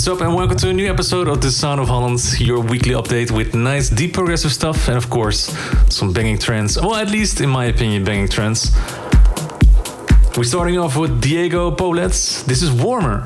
what's up, and welcome to a new episode of The Sound of Holland, your weekly update with nice, deep progressive stuff, and of course, some banging trends. Well, at least in my opinion, banging trends. We're starting off with Digo Poblets. This is Warmer.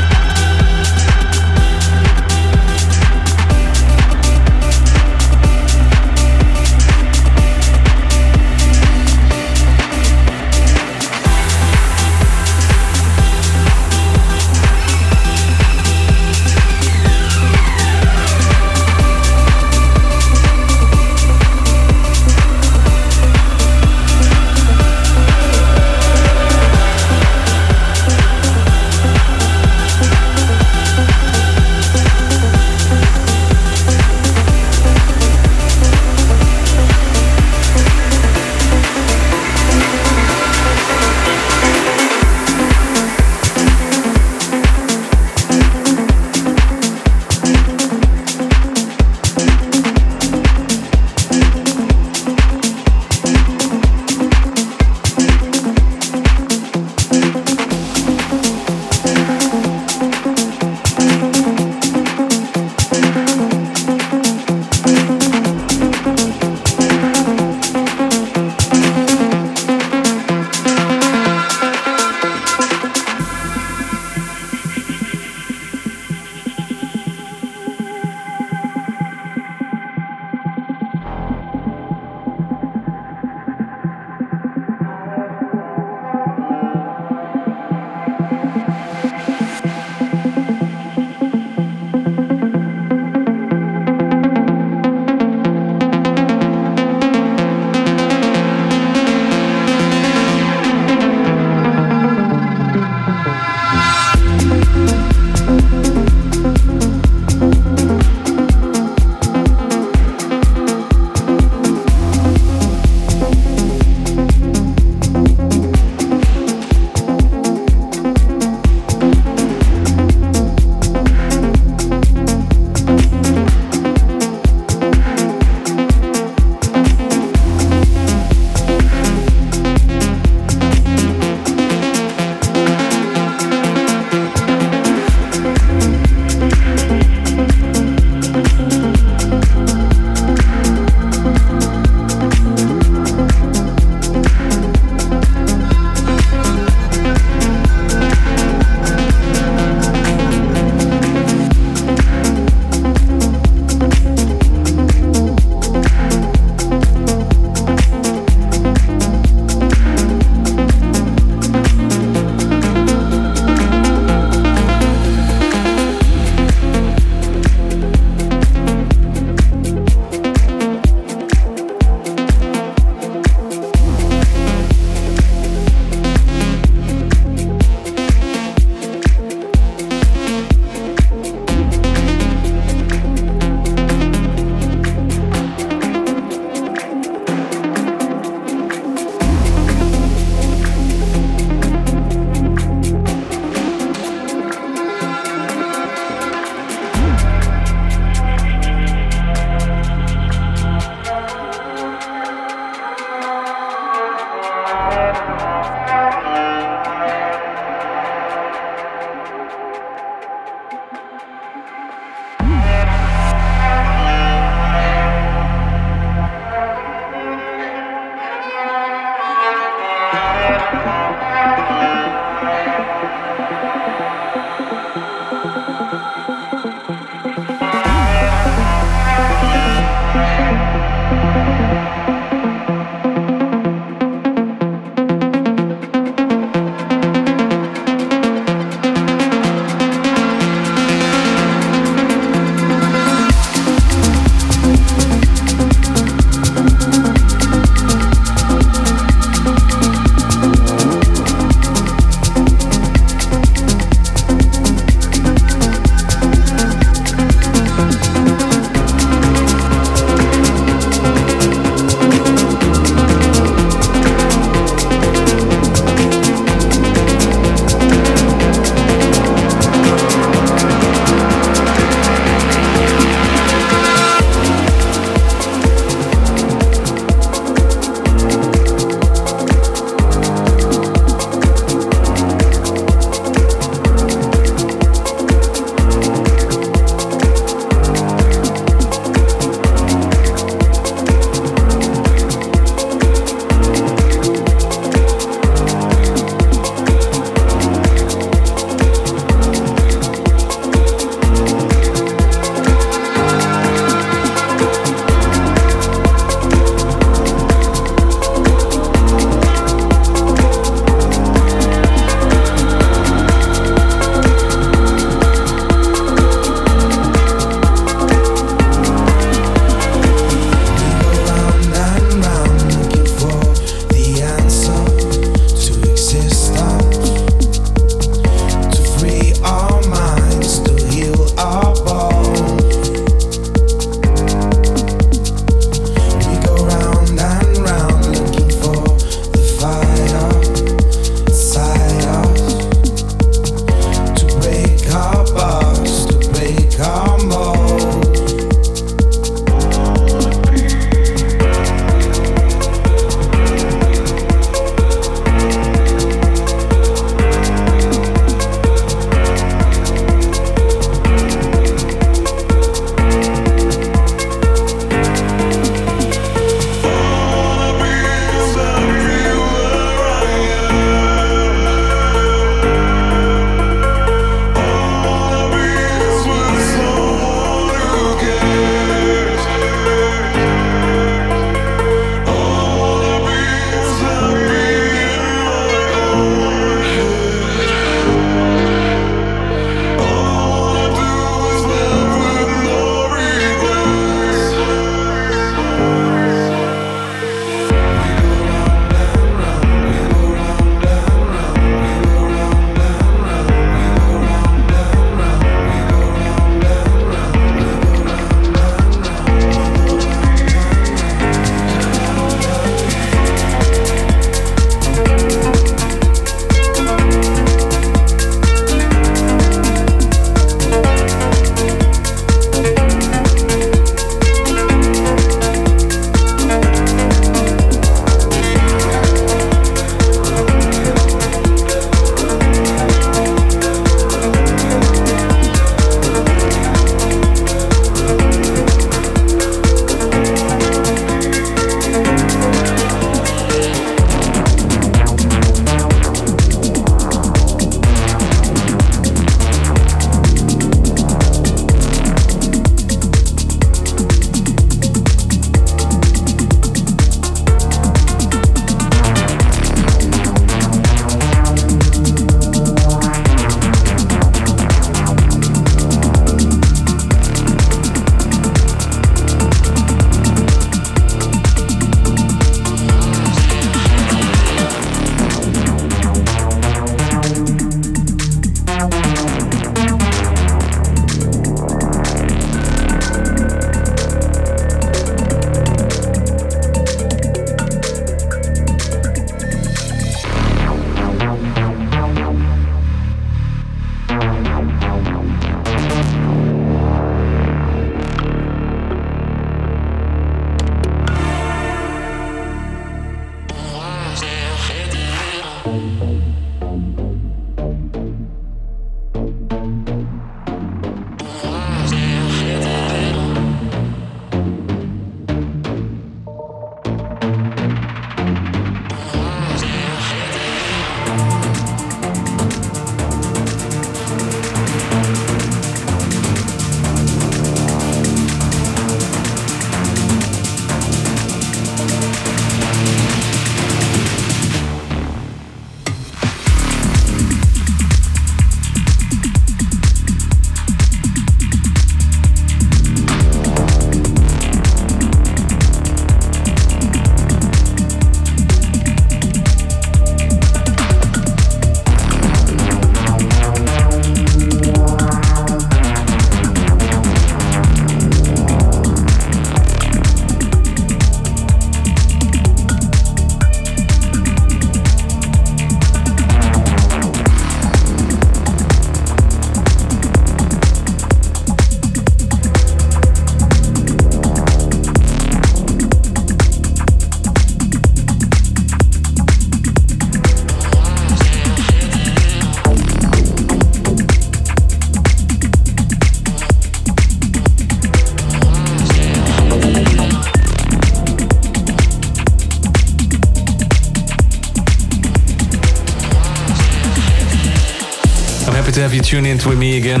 Tune in with me again.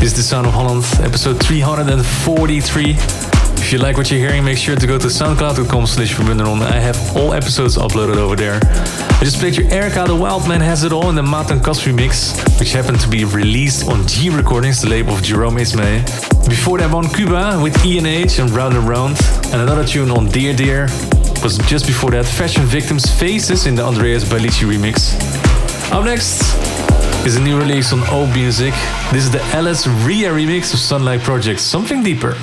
This is the Sound of Holland, episode 343. If you like what you're hearing, make sure to go to soundcloud.com slash I have all episodes uploaded over there. I just played you Erkka the Wildman Has It All in the Matan Kas remix, which happened to be released on JEE Recordings, the label of Jerome Isma-Ae. Before that one, Khubu with Ian H and Round and Round, and another tune on Dear Deer was just before that Fashion Victimz Faces in the Andreas Balicki remix. Up next, is a new release on Ohm Music. This is the Ellez Ria remix of Sunlight Project, Something Deeper.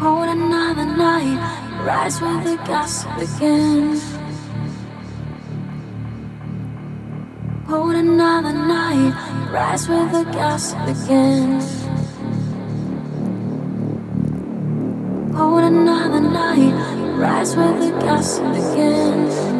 Hold another night, rise with the gas again. Hold another night, rise with the gas again. Hold another night, rise with the gas again.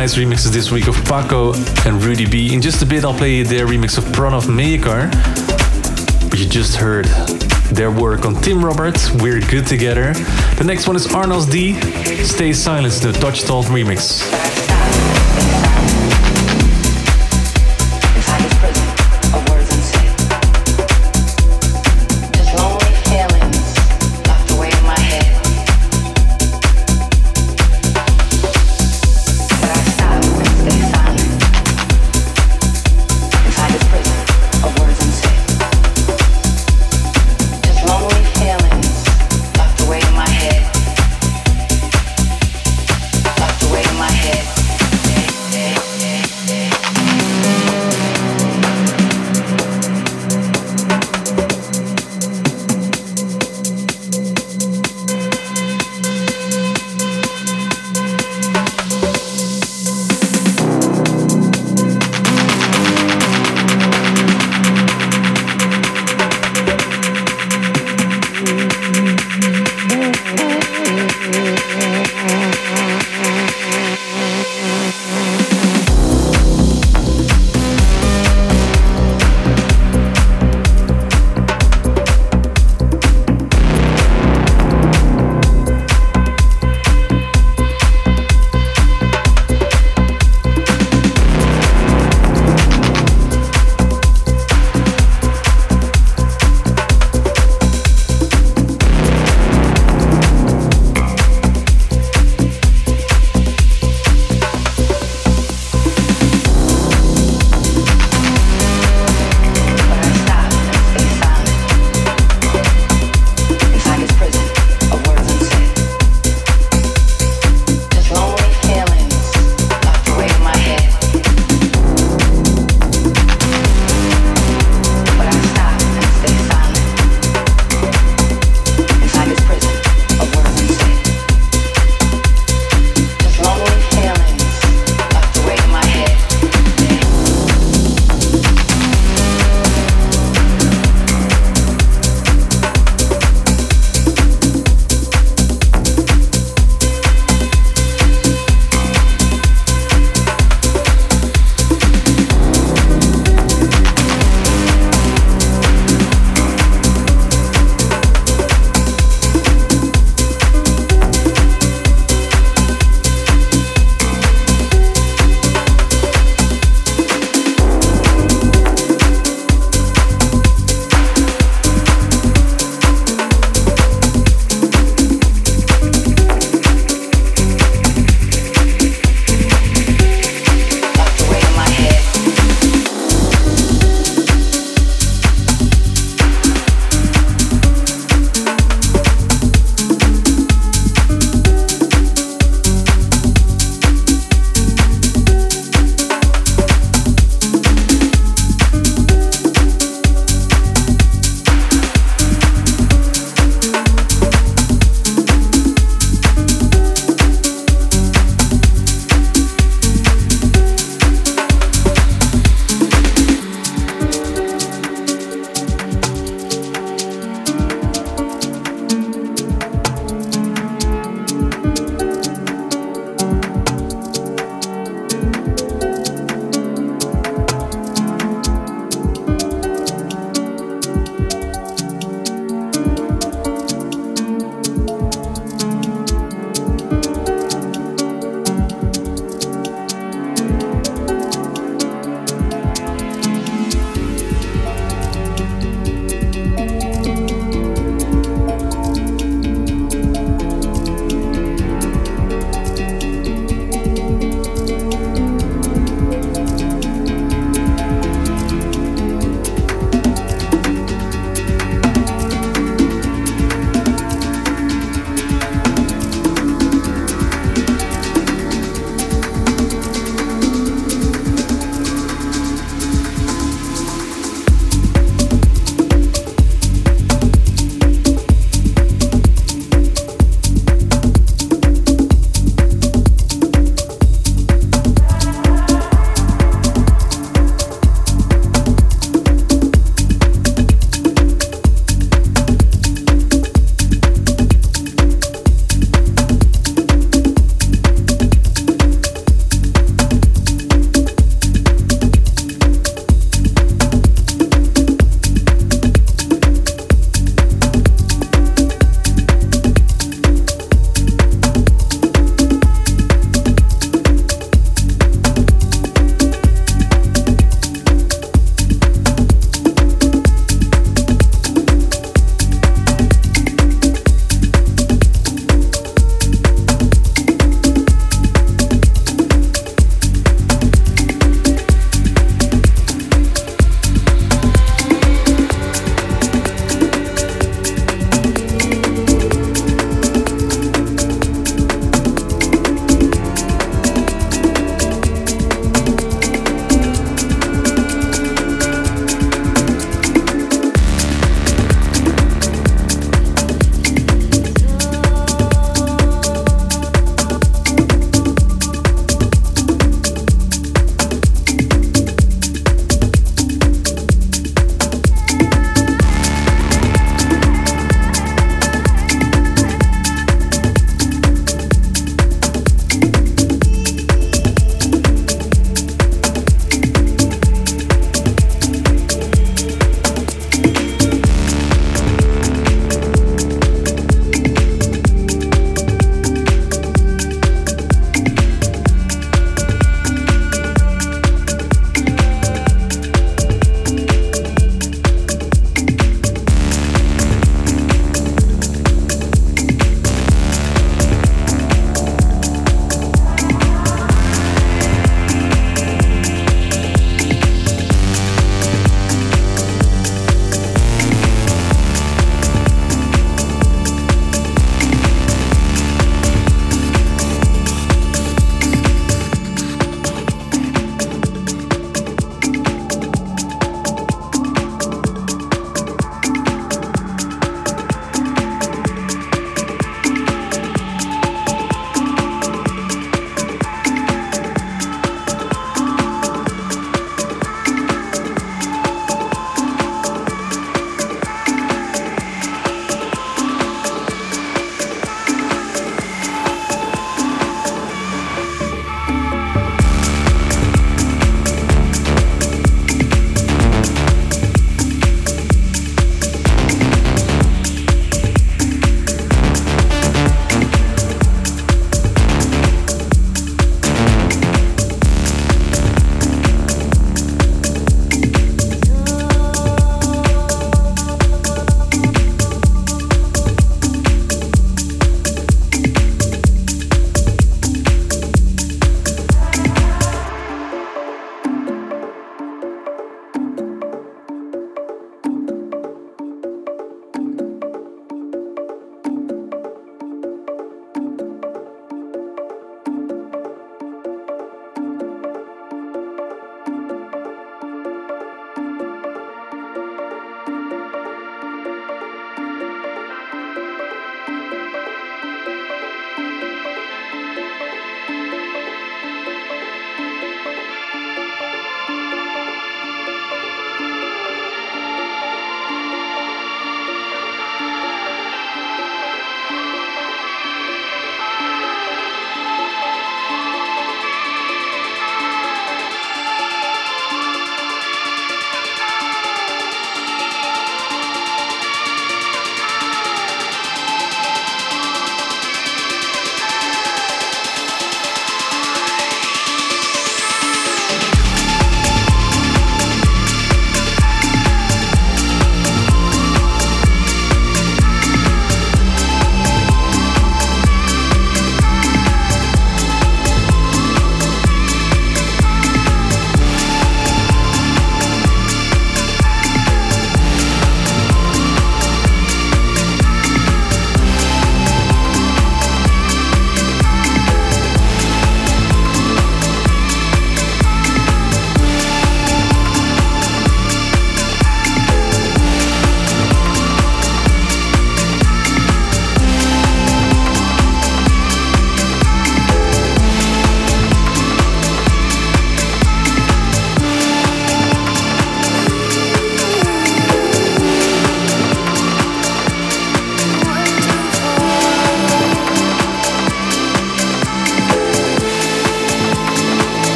Nice remixes this week of Pacco and Rudy B. In just a bit, I'll play their remix of Pranav Mayekar. You just heard their work on Tim Roberts, We're Good Together. The next one is Arnas D, Stay Silent, the TouchTalk remix.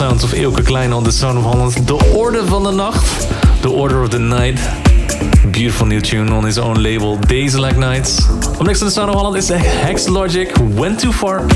Sounds of Ilke Klein on the Sound of Holland. De Orde van de Nacht. The Order of the Night. Beautiful new tune on his own label, Days Like Nights. Up next to the Sound of Holland is Hex Logic, Went Too Far.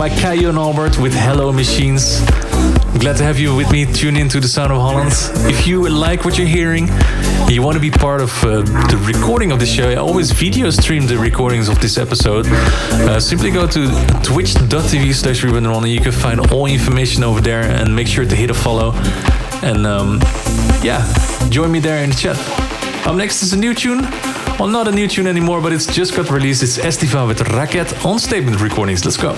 By Kyau and Albert with Hello Machines. Glad to have you with me. Tune in to the Sound of Holland. If you like what you're hearing, you want to be part of uh, the recording of the show, I always video stream the recordings of this episode. Uh, simply go to twitch.tv slash and you can find all information over there and make sure to hit a follow. And um, yeah, join me there in the chat. Up next is a new tune. Well, not a new tune anymore, but it's just got released. It's Estiva with Raket on Statement Recordings. Let's go.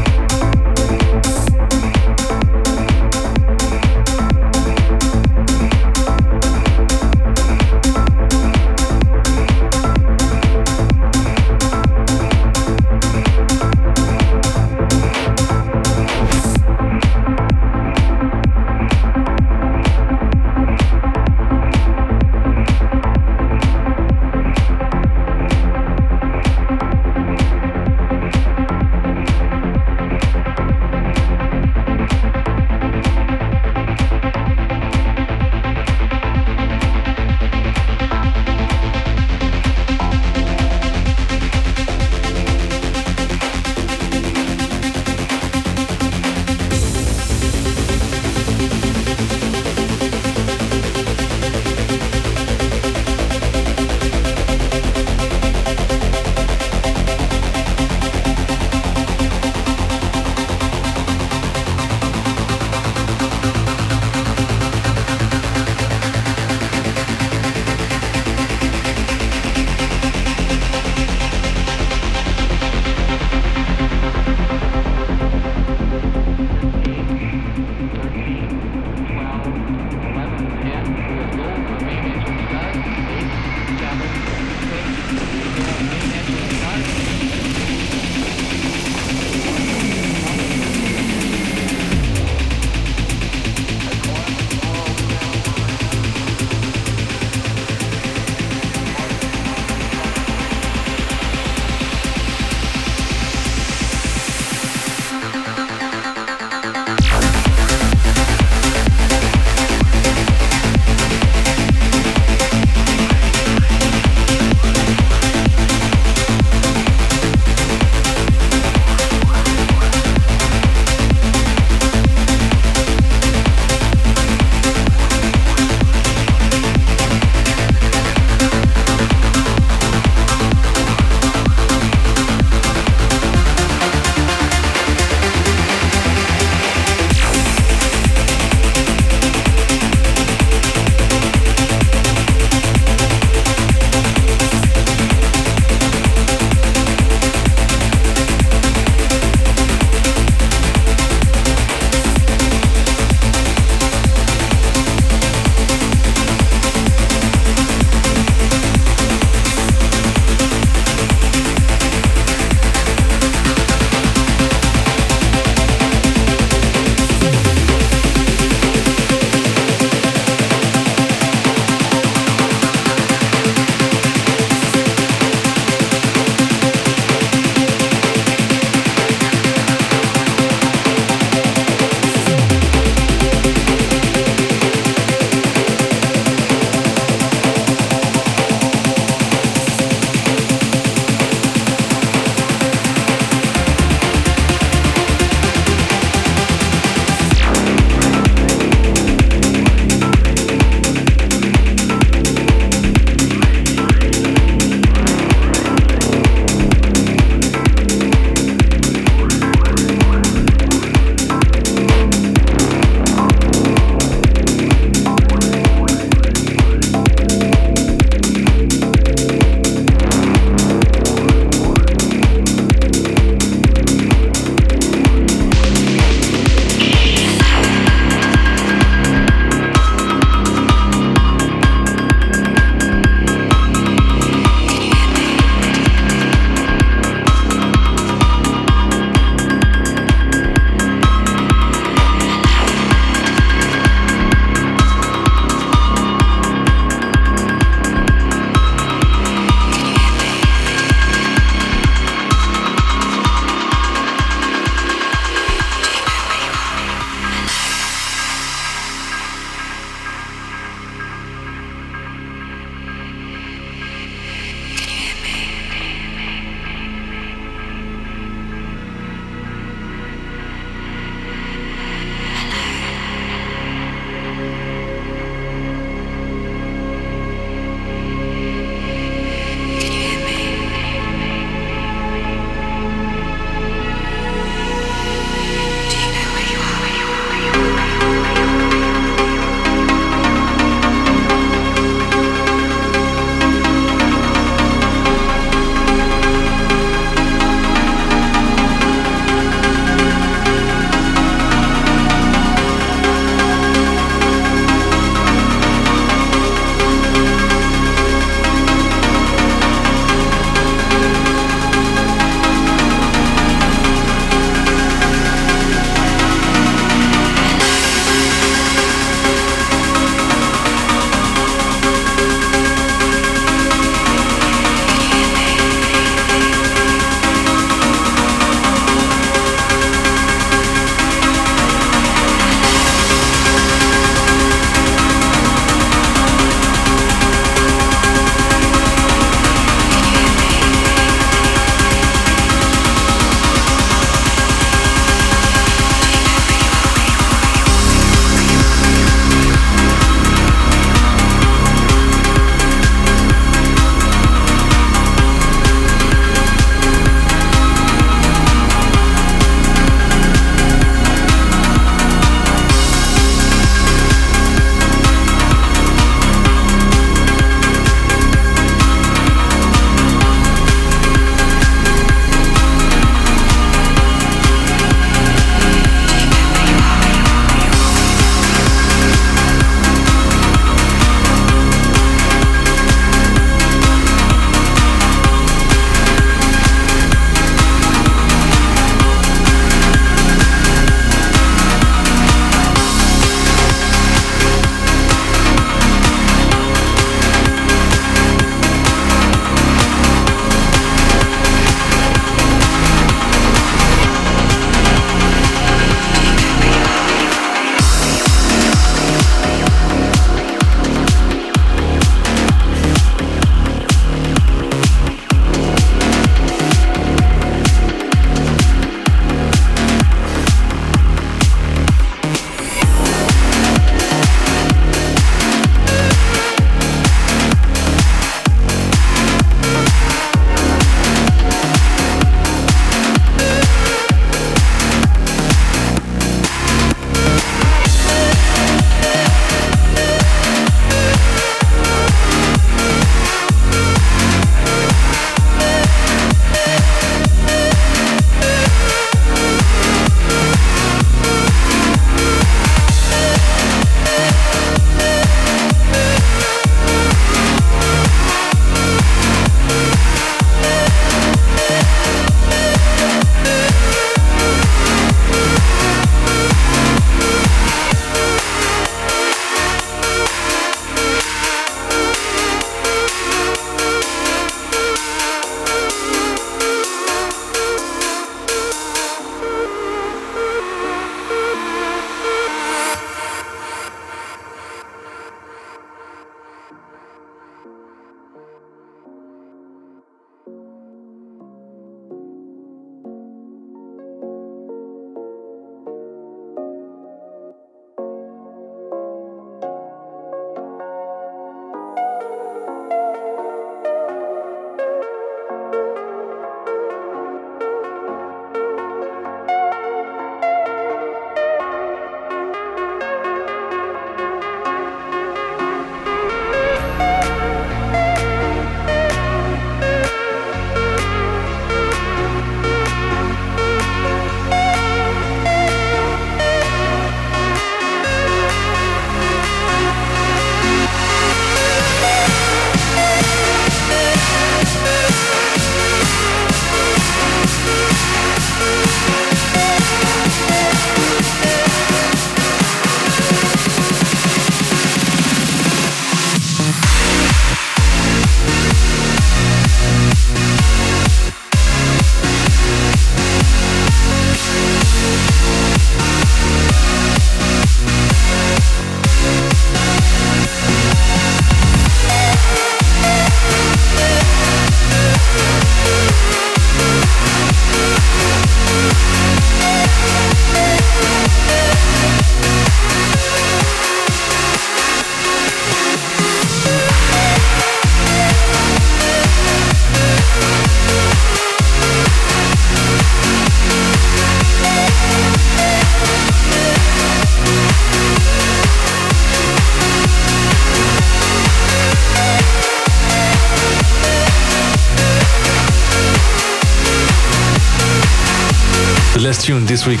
This week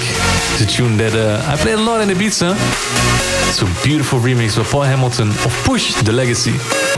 is a tune that uh, I played a lot in Ibiza. It's a beautiful remix by Paul Hamilton of Push the Legacy.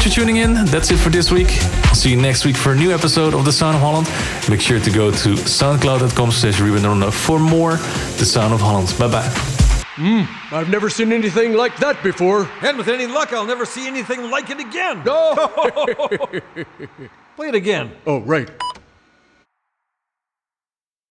Much for tuning in. That's it for this week. I'll see you next week for a new episode of The Sound of Holland. Make sure to go to soundcloud.com slash for more The Sound of Holland. Bye bye. Mm, I've never seen anything like that before. And with any luck, I'll never see anything like it again. No! Play it again. Oh, right.